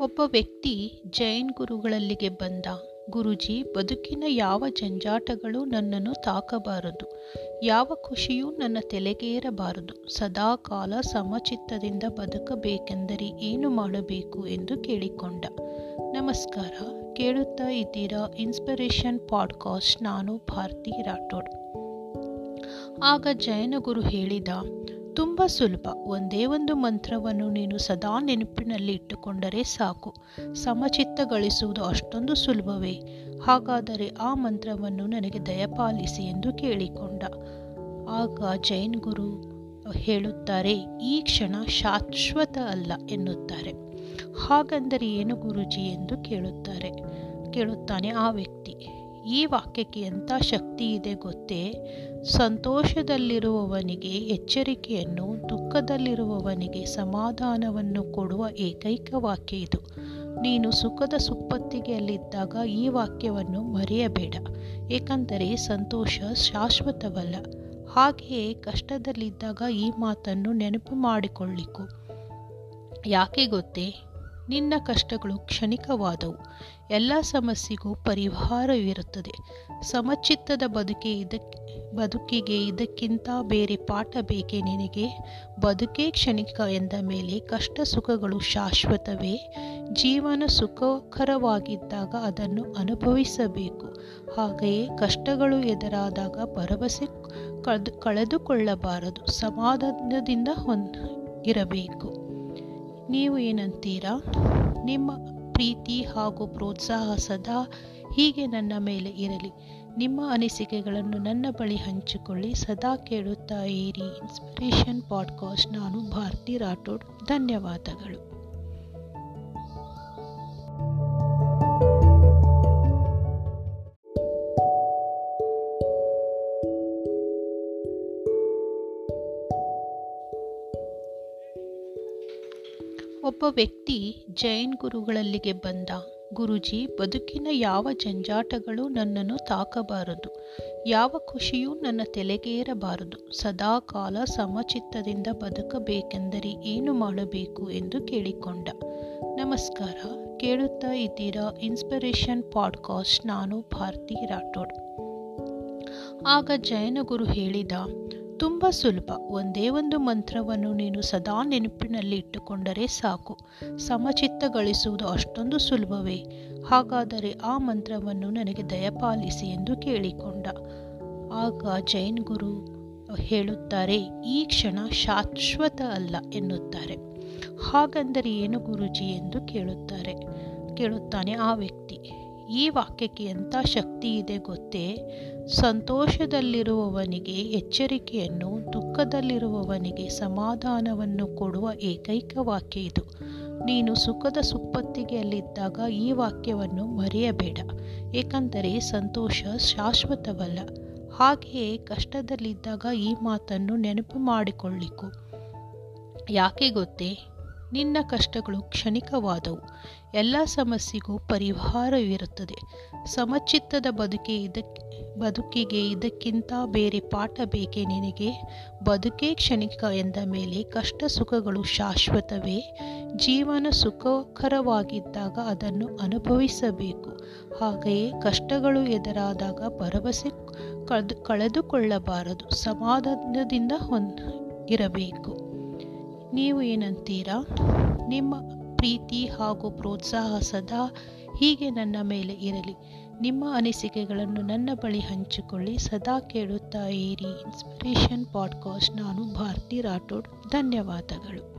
ಒಬ್ಬ ವ್ಯಕ್ತಿ ಜೈನ್ ಗುರುಗಳಲ್ಲಿಗೆ ಬಂದ. ಗುರುಜಿ, ಬದುಕಿನ ಯಾವ ಜಂಜಾಟಗಳು ನನ್ನನ್ನು ತಾಕಬಾರದು. ಯಾವ ಖುಷಿಯೂ ನನ್ನ ತಲೆಗೇರಬಾರದು. ಸದಾ ಕಾಲ ಸಮಚಿತ್ತದಿಂದ ಬದುಕಬೇಕೆಂದರೆ ಏನು ಮಾಡಬೇಕು ಎಂದು ಕೇಳಿಕೊಂಡ. ನಮಸ್ಕಾರ. ಕೇಳುತ್ತಾ ಇದ್ದೀರಾ ಇನ್ಸ್ಪಿರೇಷನ್ ಪಾಡ್ಕಾಸ್ಟ್. ನಾನು ಭಾರತಿ ರಾಠೋಡ್. ಆಗ ಜೈನ ಗುರು ಹೇಳಿದ ತುಂಬ ಸುಲಭ. ಒಂದೇ ಒಂದು ಮಂತ್ರವನ್ನು ನೀನು ಸದಾ ನೆನಪಿನಲ್ಲಿ ಇಟ್ಟುಕೊಂಡರೆ ಸಾಕು. ಸಮಚಿತ್ತ ಗಳಿಸುವುದು ಅಷ್ಟೊಂದು ಸುಲಭವೇ? ಹಾಗಾದರೆ ಆ ಮಂತ್ರವನ್ನು ನನಗೆ ದಯಪಾಲಿಸಿ ಎಂದು ಕೇಳಿಕೊಂಡ. ಆಗ ಜೈನ್ ಗುರು ಹೇಳುತ್ತಾರೆ, ಈ ಕ್ಷಣ ಶಾಶ್ವತ ಅಲ್ಲ ಎನ್ನುತ್ತಾರೆ. ಹಾಗಂದರೆ ಏನು ಗುರುಜಿ ಎಂದು ಕೇಳುತ್ತಾರೆ, ಕೇಳುತ್ತಾನೆ ಆ ವ್ಯಕ್ತಿ. ಈ ವಾಕ್ಯಕ್ಕೆ ಎಂಥ ಶಕ್ತಿ ಇದೆ ಗೊತ್ತೇ? ಸಂತೋಷದಲ್ಲಿರುವವನಿಗೆ ಎಚ್ಚರಿಕೆಯನ್ನು, ದುಃಖದಲ್ಲಿರುವವನಿಗೆ ಸಮಾಧಾನವನ್ನು ಕೊಡುವ ಏಕೈಕ ವಾಕ್ಯ ಇದು. ನೀನು ಸುಖದ ಸುಪ್ಪತ್ತಿಗೆಯಲ್ಲಿದ್ದಾಗ ಈ ವಾಕ್ಯವನ್ನು ಮರೆಯಬೇಡ. ಏಕೆಂದರೆ ಸಂತೋಷ ಶಾಶ್ವತವಲ್ಲ. ಹಾಗೆಯೇ ಕಷ್ಟದಲ್ಲಿದ್ದಾಗ ಈ ಮಾತನ್ನು ನೆನಪು ಮಾಡಿಕೊಳ್ಳಿಕು. ಯಾಕೆ ಗೊತ್ತೇ? ನಿನ್ನ ಕಷ್ಟಗಳು ಕ್ಷಣಿಕವಾದವು. ಎಲ್ಲ ಸಮಸ್ಯೆಗೂ ಪರಿಹಾರವಿರುತ್ತದೆ. ಸಮಚಿತ್ತದ ಬದುಕೆ ಇದಕ್ಕೆ ಬದುಕಿಗೆ ಇದಕ್ಕಿಂತ ಬೇರೆ ಪಾಠ ಬೇಕೇ ನಿನಗೆ? ಬದುಕೇ ಕ್ಷಣಿಕ ಎಂದ ಮೇಲೆ ಕಷ್ಟ ಸುಖಗಳು ಶಾಶ್ವತವೇ? ಜೀವನ ಸುಖಕರವಾಗಿದ್ದಾಗ ಅದನ್ನು ಅನುಭವಿಸಬೇಕು. ಹಾಗೆಯೇ ಕಷ್ಟಗಳು ಎದುರಾದಾಗ ಭರವಸೆ ಕಳೆದು, ಕಳೆದುಕೊಳ್ಳಬಾರದು. ಸಮಾಧಾನದಿಂದ ಹೊಂದ, ಇರಬೇಕು. ನೀವು ಏನಂತೀರಾ? ನಿಮ್ಮ ಪ್ರೀತಿ ಹಾಗೂ ಪ್ರೋತ್ಸಾಹ ಸದಾ ಹೀಗೆ ನನ್ನ ಮೇಲೆ ಇರಲಿ. ನಿಮ್ಮ ಅನಿಸಿಕೆಗಳನ್ನು ನನ್ನ ಬಳಿ ಹಂಚಿಕೊಳ್ಳಿ. ಸದಾ ಕೇಳುತ್ತಾ ಇರಿ. ಇನ್ಸ್ಪಿರೇಷನ್ ಪಾಡ್ಕಾಸ್ಟ್ ನಾನು ಭಾರತಿ ರಾಠೋಡ್. ಧನ್ಯವಾದಗಳು. ಒಬ್ಬ ವ್ಯಕ್ತಿ ಜೈನ್ ಗುರುಗಳಲ್ಲಿಗೆ ಬಂದ, ಗುರುಜಿ, ಬದುಕಿನ ಯಾವ ಜಂಜಾಟಗಳು ನನ್ನನ್ನು ತಾಕಬಾರದು. ಯಾವ ಖುಷಿಯೂ ನನ್ನ ತಲೆಗೇರಬಾರದು ಸದಾ ಕಾಲ ಸಮಚಿತ್ತದಿಂದ ಬದುಕಬೇಕೆಂದರೆ ಏನು ಮಾಡಬೇಕು? ಎಂದು ಕೇಳಿಕೊಂಡ. ನಮಸ್ಕಾರ. ಕೇಳುತ್ತಾ ಇದ್ದೀರಾ ಇನ್ಸ್ಪಿರೇಷನ್ ಪಾಡ್ಕಾಸ್ಟ್. ನಾನು ಭಾರತಿ ರಾಠೋಡ್. ಆಗ ಜೈನ ಗುರು ಹೇಳಿದ ತುಂಬ ಸುಲಭ. ಒಂದೇ ಒಂದು ಮಂತ್ರವನ್ನು ನೀನು ಸದಾ ನೆನಪಿನಲ್ಲಿ ಇಟ್ಟುಕೊಂಡರೆ ಸಾಕು. ಸಮಚಿತ್ತ ಗಳಿಸುವುದು ಅಷ್ಟೊಂದು ಸುಲಭವೇ? ಹಾಗಾದರೆ ಆ ಮಂತ್ರವನ್ನು ನನಗೆ ದಯಪಾಲಿಸಿ ಎಂದು ಕೇಳಿಕೊಂಡ. ಆಗ ಜೈನ್ ಗುರು ಹೇಳುತ್ತಾರೆ, ಈ ಕ್ಷಣ ಶಾಶ್ವತ ಅಲ್ಲ ಎನ್ನುತ್ತಾರೆ. ಹಾಗಂದರೆ ಏನು ಗುರುಜಿ ಎಂದು ಕೇಳುತ್ತಾರೆ, ಕೇಳುತ್ತಾನೆ ಆ ವ್ಯಕ್ತಿ. ಈ ವಾಕ್ಯಕ್ಕೆ ಎಂಥ ಶಕ್ತಿ ಇದೆ ಗೊತ್ತೇ? ಸಂತೋಷದಲ್ಲಿರುವವನಿಗೆ ಎಚ್ಚರಿಕೆಯನ್ನು, ದುಃಖದಲ್ಲಿರುವವನಿಗೆ ಸಮಾಧಾನವನ್ನು ಕೊಡುವ ಏಕೈಕ ವಾಕ್ಯ ಇದು. ನೀನು ಸುಖದ ಸುಪ್ಪತ್ತಿಗೆಯಲ್ಲಿದ್ದಾಗ ಈ ವಾಕ್ಯವನ್ನು ಮರೆಯಬೇಡ. ಏಕೆಂದರೆ ಸಂತೋಷ ಶಾಶ್ವತವಲ್ಲ. ಹಾಗೆಯೇ ಕಷ್ಟದಲ್ಲಿದ್ದಾಗ ಈ ಮಾತನ್ನು ನೆನಪು ಮಾಡಿಕೊಳ್ಳಿಕು. ಯಾಕೆ ಗೊತ್ತೇ? ನಿನ್ನ ಕಷ್ಟಗಳು ಕ್ಷಣಿಕವಾದವು. ಎಲ್ಲ ಸಮಸ್ಯೆಗೂ ಪರಿಹಾರವಿರುತ್ತದೆ. ಸಮಚಿತ್ತದ ಬದುಕೆ ಇದಕ್ಕೆ ಬದುಕಿಗೆ ಇದಕ್ಕಿಂತ ಬೇರೆ ಪಾಠ ಬೇಕೇ ನಿನಗೆ? ಬದುಕೇ ಕ್ಷಣಿಕ ಎಂದ ಮೇಲೆ ಕಷ್ಟ ಸುಖಗಳು ಶಾಶ್ವತವೇ? ಜೀವನ ಸುಖಕರವಾಗಿದ್ದಾಗ ಅದನ್ನು ಅನುಭವಿಸಬೇಕು. ಹಾಗೆಯೇ ಕಷ್ಟಗಳು ಎದುರಾದಾಗ ಭರವಸೆ ಕಳೆದು, ಕಳೆದುಕೊಳ್ಳಬಾರದು. ಸಮಾಧಾನದಿಂದ ಹೊಂದ, ಇರಬೇಕು. ನೀವು ಏನಂತೀರಾ ನಿಮ್ಮ ಪ್ರೀತಿ ಹಾಗೂ ಪ್ರೋತ್ಸಾಹ ಸದಾ ಹೀಗೆ ನನ್ನ ಮೇಲೆ ಇರಲಿ. ನಿಮ್ಮ ಅನಿಸಿಕೆಗಳನ್ನು ನನ್ನ ಬಳಿ ಹಂಚಿಕೊಳ್ಳಿ. ಸದಾ ಕೇಳುತ್ತಾ ಇರಿ. ಇನ್ಸ್ಪಿರೇಷನ್ ಪಾಡ್ಕಾಸ್ಟ್ ನಾನು ಭಾರತಿ ರಾಠೋಡ್. ಧನ್ಯವಾದಗಳು.